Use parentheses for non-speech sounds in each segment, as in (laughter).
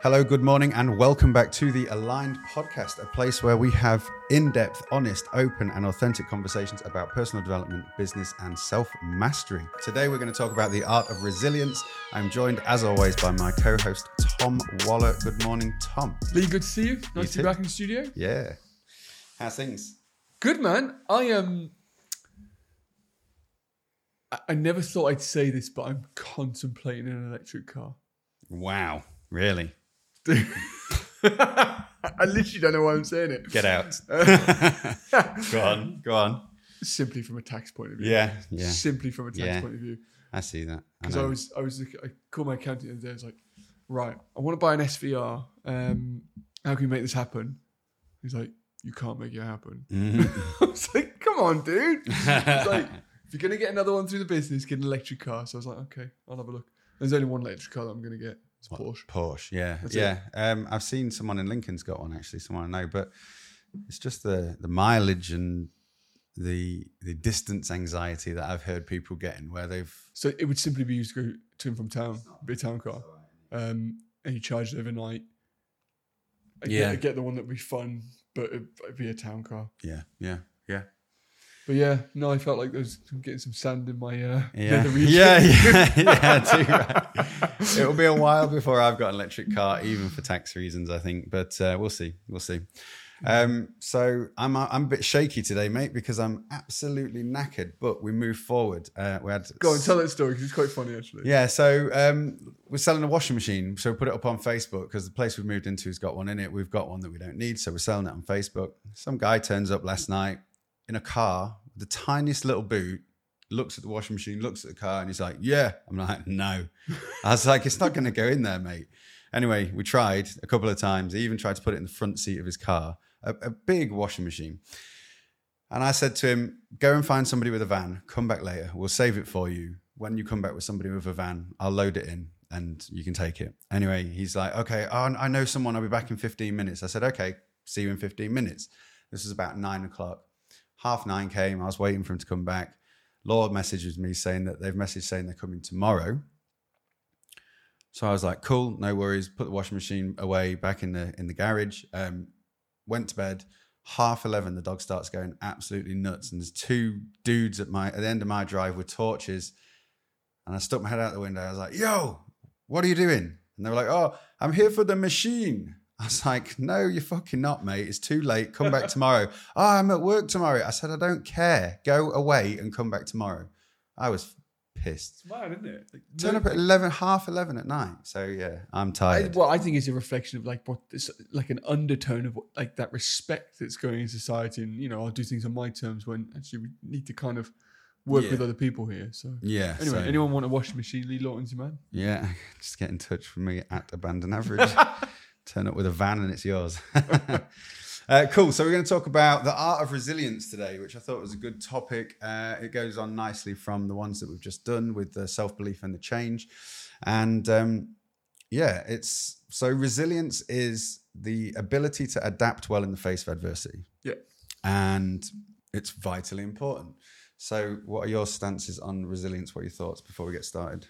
Hello, good morning, and welcome back to the Aligned Podcast, a place where we have in depth, honest, open, and authentic conversations about personal development, business, and self mastery. Today, we're going to talk about the art of resilience. I'm joined, as always, by my co host, Tom Waller. Good morning, Tom. Lee, good to see you. Nice to too. be back in the studio. Yeah. How's things? Good man. I um I- I never thought I'd say this, but I'm contemplating an electric car. Wow. Really? (laughs) I literally don't know why I'm saying it. Get out. (laughs) go on. Go on. Simply from a tax point of view. Yeah. Yeah. Simply from a tax Yeah. point of view. I see that. Because I, know. was I was I called my accountant the other day. I was like, right, I want to buy an SVR. Um, how can we make this happen? He's like, you can't make it happen. Mhm. (laughs) I was like, come on, dude. It's like, if you're gonna get another one through the business, get an electric car. So I was like, okay, I'll have a look. There's only one electric car that I'm gonna get. It's What? Porsche. Porsche, yeah, That's yeah. Um, I've seen someone in Lincoln's got one actually. Someone I know, but it's just the the mileage and the the distance anxiety that I've heard people getting where they've So it would simply be used to go to and from town, be a town car, um, and you charge it overnight. I get, Yeah. I get the one that would be fun, but it'd, it'd be a town car. yeah yeah yeah But yeah, no, I felt like there was getting some sand in my uh, (laughs) yeah yeah yeah (laughs) yeah. Too right. It'll be a while before I've got an electric car, even for tax reasons, I think. But uh, we'll see, we'll see. Um, so I'm I'm a bit shaky today, mate, because I'm absolutely knackered. But we move forward. Uh, we had Go on, tell that story because it's quite funny actually. Yeah, so um, we're selling a washing machine. So we put it up on Facebook because the place we've moved into has got one in it. We've got one that we don't need. So we're selling it on Facebook. Some guy turns up last night in a car, the tiniest little boot, looks at the washing machine, looks at the car, and he's like, Yeah. I'm like, No. (laughs) I was like, It's not going to go in there, mate. Anyway, we tried a couple of times. He even tried to put it in the front seat of his car, a, a big washing machine. And I said to him, go and find somebody with a van, come back later. We'll save it for you. When you come back with somebody with a van, I'll load it in and you can take it. Anyway, he's like, okay, I know someone. I'll be back in 15 minutes. I said, okay, see you in 15 minutes. This was about nine o'clock. Half nine came. I was waiting for him to come back. Lord messages me saying that they've messaged saying they're coming tomorrow. So I was like, cool, no worries. Put the washing machine away back in the in the garage. Um, went to bed. Half eleven, the dog starts going absolutely nuts, and there's two dudes at my at the end of my drive with torches. And I stuck my head out the window. I was like, "Yo, what are you doing?" And they were like, "Oh, I'm here for the machine." I was like, "No, you're fucking not, mate. It's too late. Come back tomorrow." oh, I'm at work tomorrow. I said, "I don't care. Go away and come back tomorrow." I was pissed. It's mad, isn't it? Like, Turn no- up at eleven, half eleven at night. So yeah, I'm I, tired. well, I think it's a reflection of like what this, like an undertone of what, like that respect that's going in society, and you know, I'll do things on my terms when actually we need to kind of work Yeah. with other people here. So yeah. anyway, so- anyone want a washing machine? Lee Lawton's your man. Yeah, (laughs) just get in touch with me at Abandon Average. (laughs) Turn up with a van and it's yours. (laughs) uh, cool. So we're going to talk about the art of resilience today, which I thought was a good topic. Uh, it goes on nicely from the ones that we've just done with the self belief and the change, and um, yeah, it's so resilience is the ability to adapt well in the face of adversity. Yeah. and it's vitally important. So, what are your stances on resilience? What are your thoughts before we get started?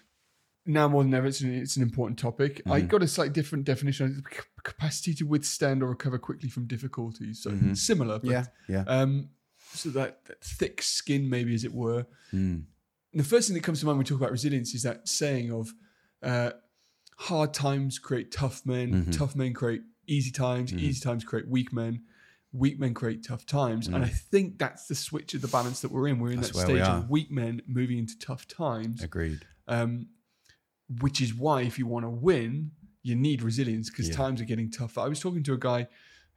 Now more than ever, it's an, it's an important topic. I Mhm. got a slightly different definition: c- capacity to withstand or recover quickly from difficulties. So Mhm. similar, but yeah, yeah. um, so that, that thick skin, maybe as it were. Mm. the first thing that comes to mind when we talk about resilience is that saying of uh, hard times create tough men, Mhm. tough men create easy times, Mhm. easy times create weak men, weak men create tough times. And Mm. I think that's the switch of the balance that we're in. We're in That's that stage of weak men moving into tough times, Agreed. um, which is why if you want to win, you need resilience because Yeah. times are getting tougher. I was talking to a guy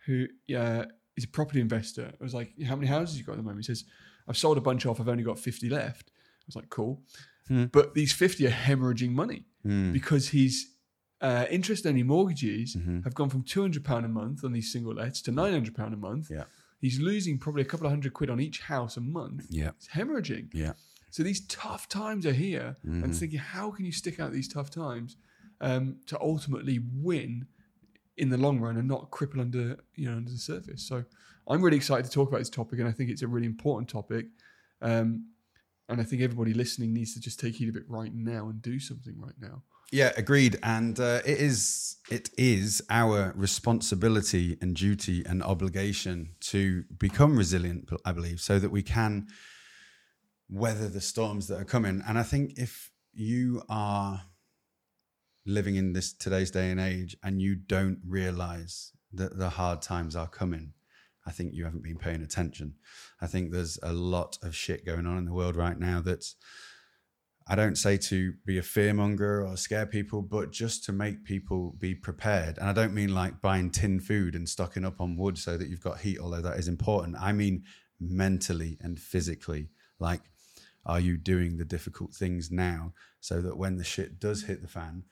who uh, is a property investor. I was like, "How many houses you got at the moment?" He says, "I've sold a bunch off. I've only got fifty left." I was like, "Cool," Hmm. but these fifty are hemorrhaging money Mm. because his uh, interest-only mortgages Mhm. have gone from two hundred pound a month on these single lets to nine hundred pound a month. Yeah. He's losing probably a couple of hundred quid on each house a month. Yeah. It's hemorrhaging. Yeah. So these tough times are here, and Mhm. it's thinking, how can you stick out these tough times um, to ultimately win in the long run and not cripple under you know under the surface? So I'm really excited to talk about this topic, and I think it's a really important topic. Um, and I think everybody listening needs to just take heed of it right now and do something right now. Yeah, agreed. And uh, it is it is our responsibility and duty and obligation to become resilient. I believe so that we can weather the storms that are coming. And I think if you are living in this today's day and age and you don't realize that the hard times are coming, I think you haven't been paying attention. I think there's a lot of shit going on in the world right now that's I don't say to be a fearmonger or scare people, but just to make people be prepared. And I don't mean like buying tin food and stocking up on wood so that you've got heat, although that is important. I mean mentally and physically. Like, are you doing the difficult things now so that when the shit does hit the fan,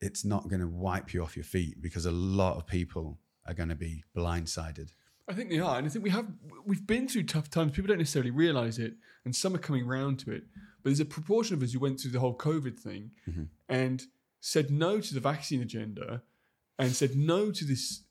it's not going to wipe you off your feet because a lot of people are going to be blindsided. I think they are, and I think we have we've been through tough times. People don't necessarily realize it, and some are coming round to it. But there's a proportion of us who went through the whole COVID thing mm-hmm. and said no to the vaccine agenda, and said no to this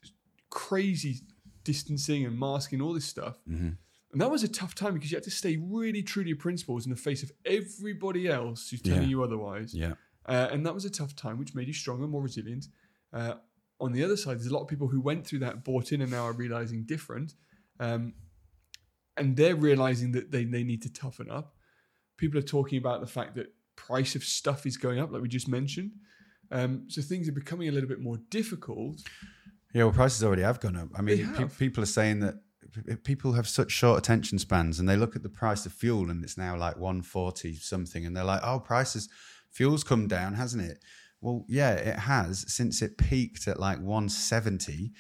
crazy distancing and masking, all this stuff. Mm-hmm. And that was a tough time because you had to stay really true to your principles in the face of everybody else who's telling yeah. you otherwise. Yeah. Uh, and that was a tough time, which made you stronger, more resilient. Uh, on the other side, there's a lot of people who went through that, bought in, and now are realizing different. Um, and they're realizing that they, they need to toughen up. People are talking about the fact that price of stuff is going up, like we just mentioned. Um, so things are becoming a little bit more difficult. Yeah, well, prices already have gone up. I mean, pe- people are saying that people have such short attention spans, and they look at the price of fuel, and it's now like one forty something, and they're like, "Oh, prices, fuel's come down, hasn't it?" Well, yeah, it has since it peaked at like 170.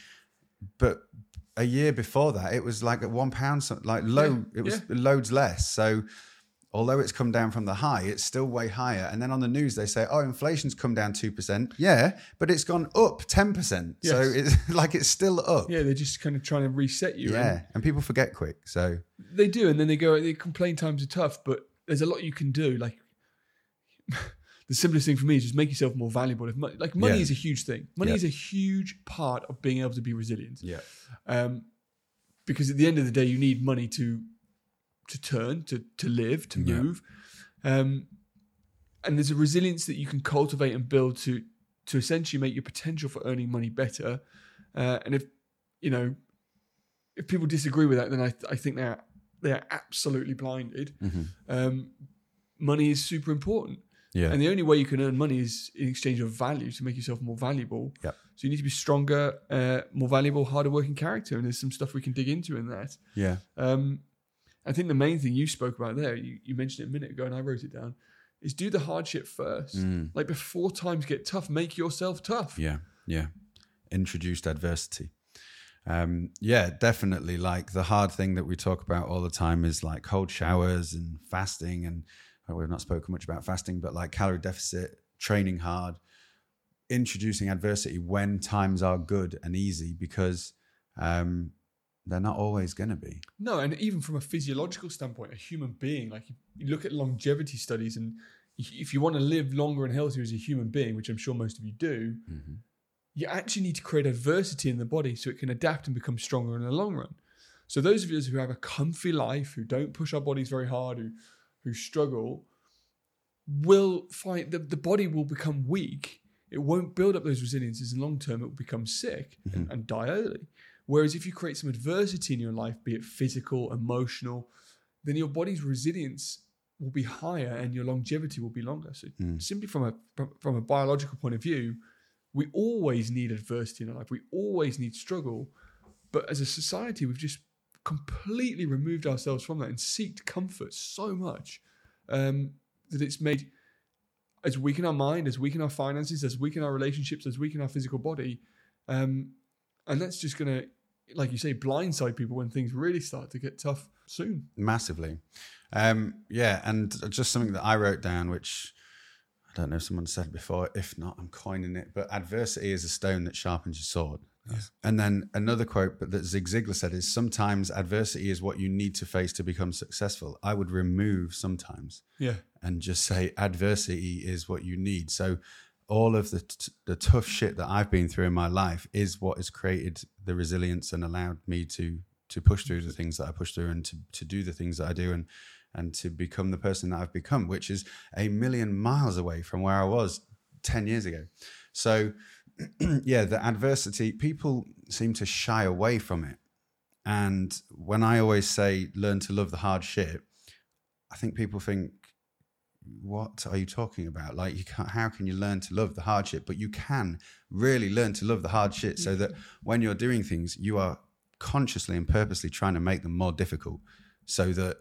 But a year before that, it was like at one pound, something like low, yeah, it was yeah. loads less. So although it's come down from the high, it's still way higher. And then on the news, they say, oh, inflation's come down 2%. Yeah, but it's gone up 10%. Yes. So it's (laughs) like it's still up. Yeah, they're just kind of trying to reset you. Yeah, and, and people forget quick. So they do. And then they go, they complain times are tough, but there's a lot you can do. Like, (laughs) the simplest thing for me is just make yourself more valuable. If money, like money yeah. is a huge thing. Money yeah. is a huge part of being able to be resilient. Yeah. Um, because at the end of the day, you need money to to turn, to to live, to move. Yeah. Um, and there's a resilience that you can cultivate and build to to essentially make your potential for earning money better. Uh, and if you know if people disagree with that, then I, I think they're they are absolutely blinded. Mm-hmm. Um, money is super important. Yeah. And the only way you can earn money is in exchange of value to make yourself more valuable. Yeah. So you need to be stronger, uh, more valuable, harder working character. And there's some stuff we can dig into in that. Yeah. Um, I think the main thing you spoke about there, you, you mentioned it a minute ago and I wrote it down, is do the hardship first. Mm. Like before times get tough, make yourself tough. Yeah. Yeah. Introduced adversity. Um, yeah, definitely. Like the hard thing that we talk about all the time is like cold showers and fasting and we've not spoken much about fasting, but like calorie deficit, training hard, introducing adversity when times are good and easy because um, they're not always going to be. No, and even from a physiological standpoint, a human being, like you look at longevity studies, and if you want to live longer and healthier as a human being, which I'm sure most of you do, mm-hmm. you actually need to create adversity in the body so it can adapt and become stronger in the long run. So those of us who have a comfy life, who don't push our bodies very hard, who who struggle will find that the body will become weak. It won't build up those resiliences in the long term. It will become sick mm-hmm. and, and die early. Whereas if you create some adversity in your life, be it physical, emotional, then your body's resilience will be higher and your longevity will be longer. So mm. simply from a from a biological point of view, we always need adversity in our life. We always need struggle. But as a society, we've just completely removed ourselves from that and seeked comfort so much um, that it's made as weak in our mind, as weak in our finances, as weak in our relationships, as weak in our physical body. Um, and that's just going to, like you say, blindside people when things really start to get tough soon. Massively. Um, yeah. And just something that I wrote down, which I don't know if someone said before. If not, I'm coining it. But adversity is a stone that sharpens your sword. Yes. And then another quote that Zig Ziglar said is sometimes adversity is what you need to face to become successful. I would remove sometimes. Yeah. And just say adversity is what you need. So all of the t- the tough shit that I've been through in my life is what has created the resilience and allowed me to to push through the things that I push through and to to do the things that I do and and to become the person that I've become, which is a million miles away from where I was 10 years ago. So, (clears throat) yeah, the adversity, people seem to shy away from it. And when I always say learn to love the hard shit, I think people think, what are you talking about? Like, you can't, how can you learn to love the hardship? But you can really learn to love the hard shit so that when you're doing things, you are consciously and purposely trying to make them more difficult so that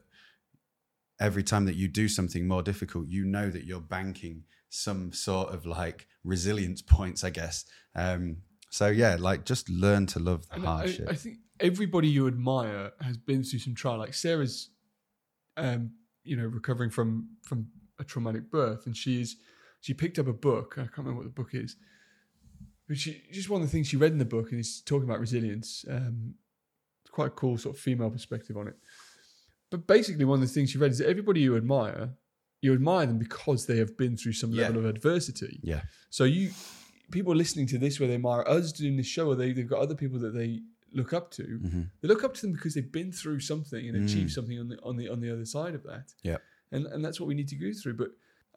every time that you do something more difficult, you know that you're banking some sort of like resilience points, I guess. Um, so yeah, like just learn to love the And hard I. I think everybody you admire has been through some trial. Like Sarah's, um, you know, recovering from from a traumatic birth, and she's she picked up a book. I can't remember what the book is, but she just one of the things she read in the book, and it's talking about resilience. Um, it's quite a cool sort of female perspective on it. But basically, one of the things she read is that everybody you admire, you admire them because they have been through some Yeah. level of adversity. yeah, So you people listening to this where they admire us doing this show or they, they've got other people that they look up to. Mm-hmm. They look up to them because they've been through something and achieved Mm. something on the on the on the other side of that. Yeah. And and that's what we need to go through. But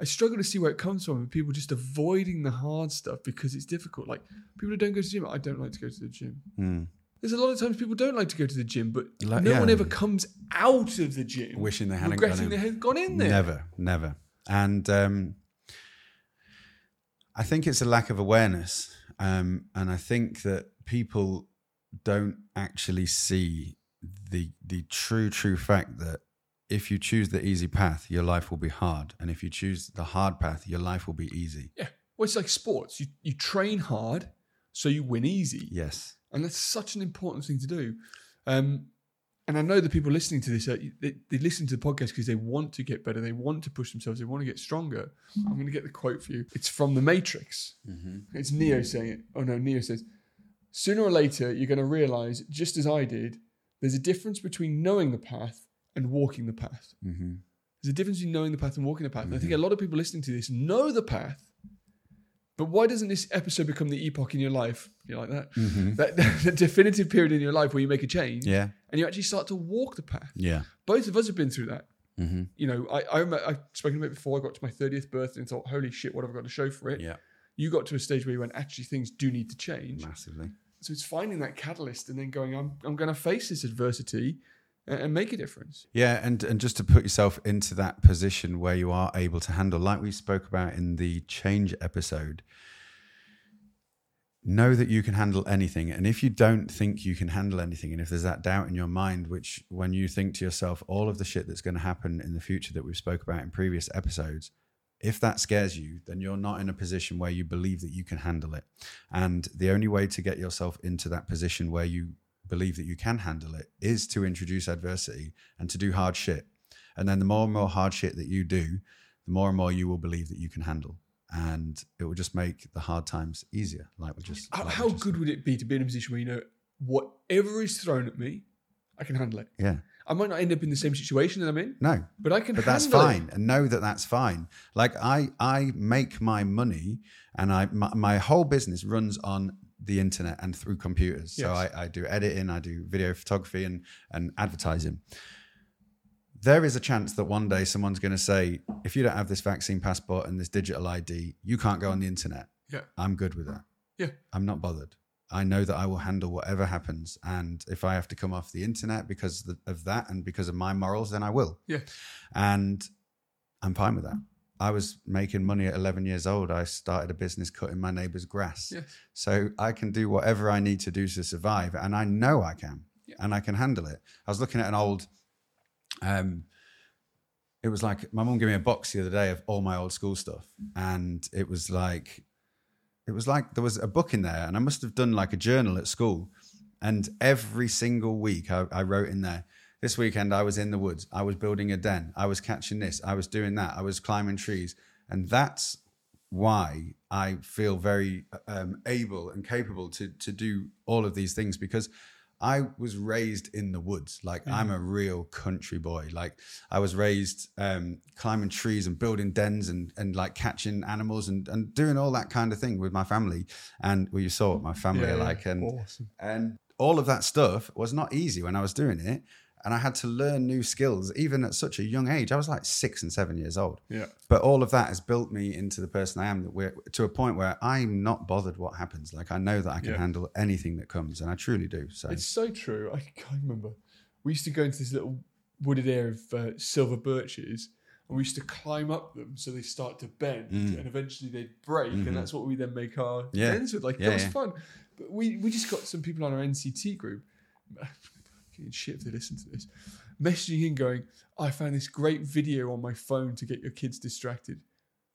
I struggle to see where it comes from people just avoiding the hard stuff because it's difficult. Like people who don't go to the gym, I don't like to go to the gym. Mm. There's a lot of times people don't like to go to the gym, but Like- no yeah. one ever comes out of the gym wishing they hadn't gone regretting in. they had gone in there. Never, never. And um, I think it's a lack of awareness. Um, and I think that people don't actually see the the true, true fact that if you choose the easy path, your life will be hard. And if you choose the hard path, your life will be easy. Yeah. Well, it's like sports. You you train hard so you win easy. Yes. and that's such an important thing to do. Um, and I know the people listening to this, uh, they, they listen to the podcast because they want to get better, they want to push themselves, they want to get stronger. I'm going to get the quote for you. It's from The Matrix. It's Neo saying it. Oh no, Neo says, "Sooner or later, you're going to realize, just as I did, there's a difference between knowing the path and walking the path. hmm There's a difference between knowing the path and walking the path. And I think a lot of people listening to this know the path." But why doesn't this episode become the epoch in your life? You like that? that? (laughs) The definitive period in your life where you make a change Yeah. and you actually start to walk the path. Yeah. Both of us have been through that. hmm You know, I, I remember I've spoken about it before. I got to my 30th birthday and thought, holy shit, what have I got to show for it? Yeah. You got to a stage where you went, actually, things do need to change. Massively. So it's finding that catalyst and then going, I'm, I'm going to face this adversity and, make a difference. Yeah, and and just to put yourself into that position where you are able to handle, like we spoke about in the change episode, know that you can handle anything. And if you don't think you can handle anything, and if there's that doubt in your mind, which when you think to yourself, all of the shit that's going to happen in the future that we've spoke about in previous episodes, if that scares you, then you're not in a position where you believe that you can handle it. And the only way to get yourself into that position where you believe that you can handle it is to introduce adversity and to do hard shit. And then the more and more hard shit that you do, the more and more you will believe that you can handle. And it will just make the hard times easier. Like we just How, like how just- good would it be to be in a position where you know whatever is thrown at me, I can handle it. Yeah. I might not end up in the same situation that I'm in, No. but I can But that's handle it. fine. And know that that's fine. Like I I make my money and I my, my whole business runs on the internet and through computers. So I, I do editing, I do video photography and and advertising. There is a chance that one day someone's going to say, if you don't have this vaccine passport and this digital ID, you can't go on the internet. Yeah. I'm good with that. Yeah. I'm not bothered. I know that I will handle whatever happens. And if I have to come off the internet because of of that and because of my morals, then I will. Yeah. And I'm fine with that. I was making money at 11 years old. I started a business cutting my neighbor's grass. Yes. So I can do whatever I need to do to survive. And I know I can. Yeah. And I can handle it. I was looking at an old, um, it was like my mum gave me a box the other day of all my old school stuff. And it was like, it was like there was a book in there. And I must have done like a journal at school. And every single week I, I wrote in there, this weekend I was in the woods. I was building a den. I was catching this. I was doing that. I was climbing trees. And that's why I feel very um, able and capable to to do all of these things because I was raised in the woods. Like I'm a real country boy. Like I was raised um, climbing trees and building dens and and like catching animals and and doing all that kind of thing with my family. And well, you saw what my family yeah. like and Awesome. and all of that stuff was not easy when I was doing it. And I had to learn new skills even at such a young age. I was like six and seven years old. Yeah. But all of that has built me into the person I am that we're to a point where I'm not bothered what happens. Like I know that I can Yeah. handle anything that comes, and I truly do. So It's so true. I (laughs) can't remember. We used to go into this little wooded area of uh, silver birches, and we used to climb up them so they start to bend, Mm. and eventually they'd break, Mhm. and that's what we then make our Yeah. ends with. Like Yeah, that was fun. But we we just got some people on our NCT group. Getting shit if they listen to this. Messaging in going, I found this great video on my phone to get your kids distracted.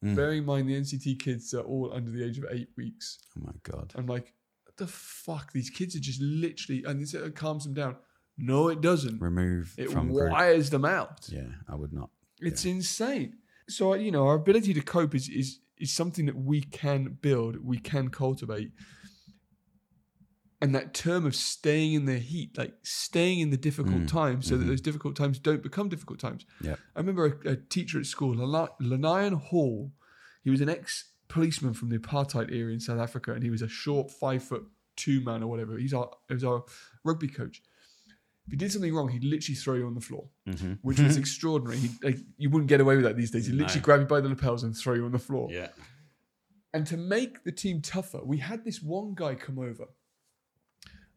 Mm. Bearing in mind the NCT kids are all under the age of eight weeks. oh my god, I'm like, the fuck? These kids are just literally, and this- it calms them down. No, it doesn't. remove It from group. wires them out. Yeah, I would not. It's insane. So you know, our ability to cope is is is something that we can build, we can cultivate. And that term of staying in the heat, like staying in the difficult Mm, times, so that mhm. those difficult times don't become difficult times. Yep. I remember a, a teacher at school, Lanian Hall. He was an ex policeman from the apartheid era in South Africa, and he was a short five foot two man or whatever. He's our he was our rugby coach. If you did something wrong, he'd literally throw you on the floor Mm-hmm. which was (laughs) extraordinary. He, like, you wouldn't get away with that these days. He'd literally No. grab you by the lapels and throw you on the floor. Yeah. And to make the team tougher, we had this one guy come over.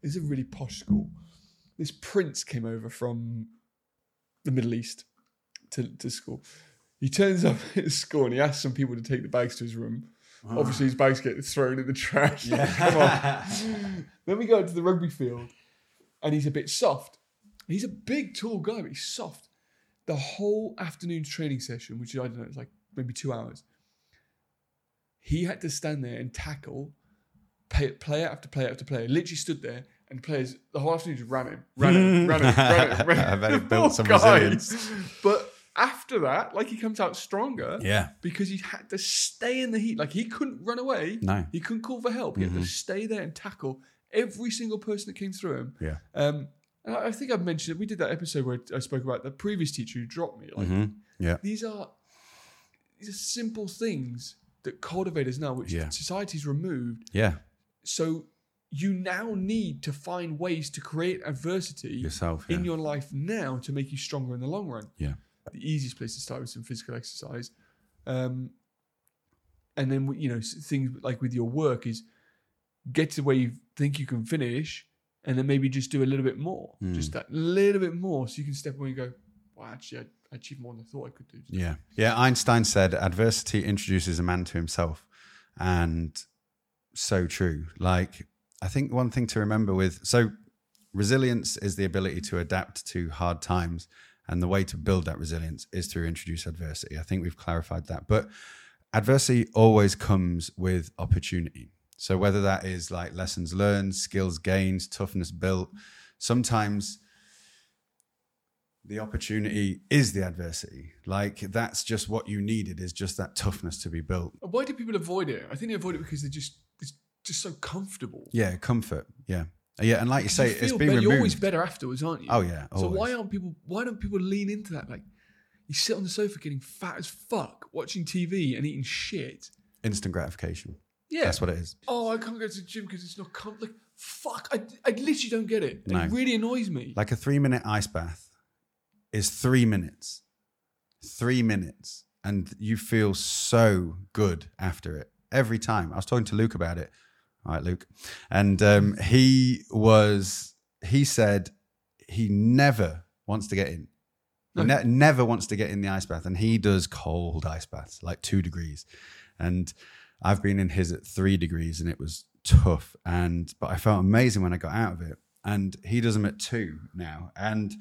This is a really posh school. This prince came over from the Middle East to, to school. He turns up (laughs) at school and he asks some people to take the bags to his room. Obviously, his bags get thrown in the trash. (laughs) On. (laughs) then we go to the rugby field and he's a bit soft. He's a big, tall guy, but he's soft. The whole afternoon training session, which I don't know, it's like maybe two hours, he had to stand there and tackle play, player after player after player. Literally stood there and players the whole afternoon just ran him, ran him, (laughs) ran him, ran him. Ran him. I bet he built poor some guy. resilience. But after that, like he comes out stronger Yeah. because he had to stay in the heat. Like he couldn't run away. No. He couldn't call for help. He had to Mhm. stay there and tackle every single person that came through him. Yeah. Um, and I I think I've mentioned it. We did that episode where I spoke about the previous teacher who dropped me. Like Mhm. Yeah. these are these are simple things that cultivate us now, which Yeah. society's removed. Yeah. So you now need to find ways to create adversity Yourself. Yeah. in your life now to make you stronger in the long run. Yeah. The easiest place to start with some physical exercise. Um, and then, you know, things like with your work is get to where you think you can finish and then maybe just do a little bit more. Mm. Just that little bit more so you can step away and go, well, actually, I, I achieved more than I thought I could do. Yeah. Yeah. Einstein said adversity introduces a man to himself. And so true. Like, I think one thing to remember with so resilience is the ability to adapt to hard times. And the way to build that resilience is to introduce adversity. I think we've clarified that. But adversity always comes with opportunity. So whether that is like lessons learned, skills gained, toughness built, sometimes the opportunity is the adversity. Like that's just what you needed is just that toughness to be built. Why do people avoid it? I think they avoid it because they're just just so comfortable. Yeah, comfort. Yeah. Yeah, and like you say, You it's been better-. You're always better afterwards, aren't you? oh yeah. So why aren't people? Why don't people lean into that? Like, you sit on the sofa getting fat as fuck, watching TV and eating shit. instant gratification? Yeah. That's what it is. oh, I can't go to the gym because it's not com- like fuck. I, I literally don't get it. No. It really annoys me. Like a three minute ice bath is three minutes. Three minutes. And you feel so good after it every time. I was talking to Luke about it. All right, Luke. And um, he was, he said he never wants to get in. He No. ne- never wants to get in the ice bath. And he does cold ice baths, like two degrees. And I've been in his at three degrees and it was tough. And, but I felt amazing when I got out of it. And he does them at two now. And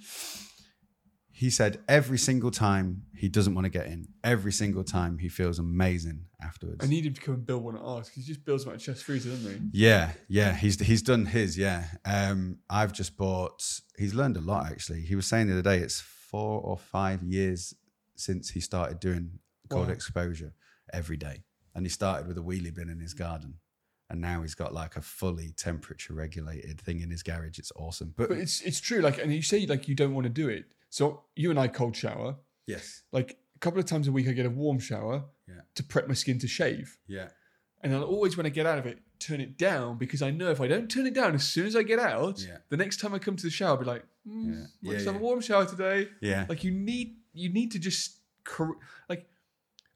he said every single time he doesn't want to get in, every single time he feels amazing afterwards. I need him to come and build one at ours because he just builds them of chest freezer, doesn't he? yeah, yeah, he's he's done his. Yeah, um, I've just bought. He's learned a lot actually. He was saying the other day it's four or five years since he started doing cold Wow. exposure every day, and he started with a wheelie bin in his garden, and now he's got like a fully temperature regulated thing in his garage. It's awesome. But. But it's it's true. Like, and you say like you don't want to do it. So you and I cold shower. yes, Like a couple of times a week, I get a warm shower Yeah. to prep my skin to shave. yeah, And I'll always, when I get out of it, turn it down because I know if I don't turn it down as soon as I get out, Yeah. the next time I come to the shower, I'll be like, mm, Yeah. let's Yeah, have a warm shower today. Yeah. Like you need you need to just like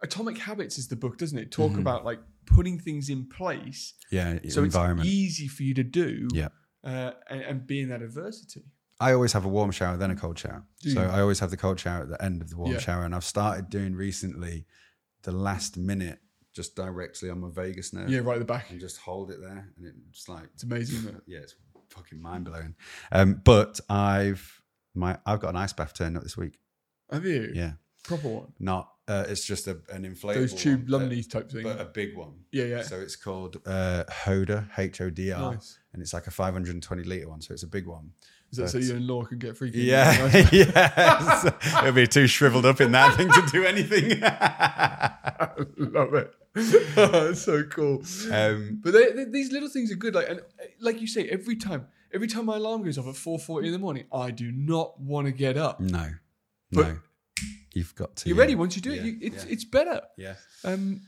Atomic Habits is the book, doesn't it? Talk Mhm. about like putting things in place Yeah. so environment. it's easy for you to do. Yeah. Uh, and, and be in that adversity. I always have a warm shower, then a cold shower. Do so you? I always have the cold shower at the end of the warm Yeah. shower. And I've started doing recently the last minute just directly on my vagus nerve. Yeah, right at the back. And just hold it there. And it's like, It's amazing, isn't it? (laughs) yeah, it's fucking mind blowing. Um, but I've my I've got an ice bath turned up this week. Have you? Yeah. Proper one. Not uh, it's just a, an inflatable Those tube Lumley type thing. but a big one. yeah, yeah. So it's called uh, Hoder, H O D R, nice. and it's like a 520 liter one. So it's a big one. Is that so but- you and Law can get freaky? Yeah, (laughs) yes. It'll be too shriveled up in that thing to do anything. (laughs) Love it. it's so cool. um, But they, they- these little things are good. Like and uh, like you say, every time, every time my alarm goes off at four forty in the morning, I do not want to get up. no, But- no, you've got to. You're ready once you do Yeah, it. You, it's yeah. it's better. Yeah, Um,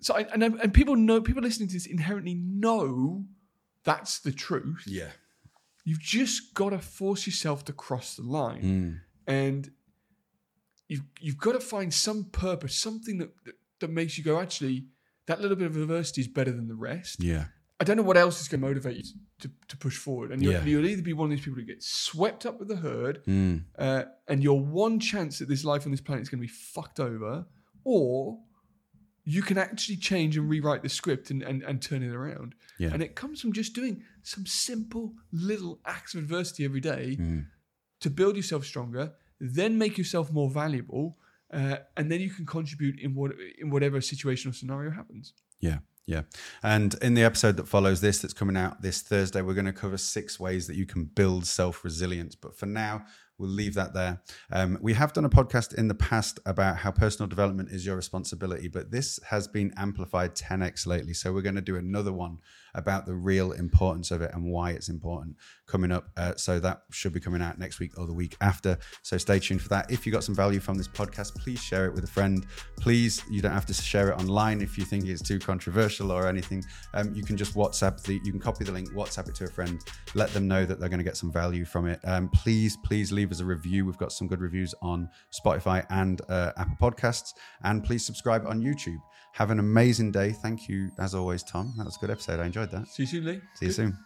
so I, and and people know people listening to this inherently know that's the truth. yeah, You've just got to force yourself to cross the line, Mm. and you've you've got to find some purpose, something that that, that makes you go. Actually, that little bit of adversity is better than the rest. yeah, I don't know what else is going to motivate you to, to push forward. And you'll, Yeah. you'll either be one of these people who get swept up with the herd, Mm. uh, and your one chance at this life on this planet is going to be fucked over, or you can actually change and rewrite the script and, and, and turn it around. Yeah. And it comes from just doing some simple little acts of adversity every day Mm. to build yourself stronger, then make yourself more valuable, uh, and then you can contribute in what in whatever situation or scenario happens. Yeah, yeah. And in the episode that follows this, that's coming out this Thursday, we're going to cover six ways that you can build self resilience. But for now, we'll leave that there. Um, we have done a podcast in the past about how personal development is your responsibility, but this has been amplified 10x lately. So we're going to do another one about the real importance of it and why it's important coming up. Uh, so that should be coming out next week or the week after. So stay tuned for that. If you got some value from this podcast, please share it with a friend. Please, you don't have to share it online if you think it's too controversial or anything. Um, you can just WhatsApp the, you can copy the link, WhatsApp it to a friend, let them know that they're going to get some value from it. Um, please, please leave us a review. We've got some good reviews on Spotify and uh, Apple Podcasts. And please subscribe on YouTube. Have an amazing day. Thank you, as always, Tom. That was a good episode. I enjoyed that. See you soon, Lee. See you soon.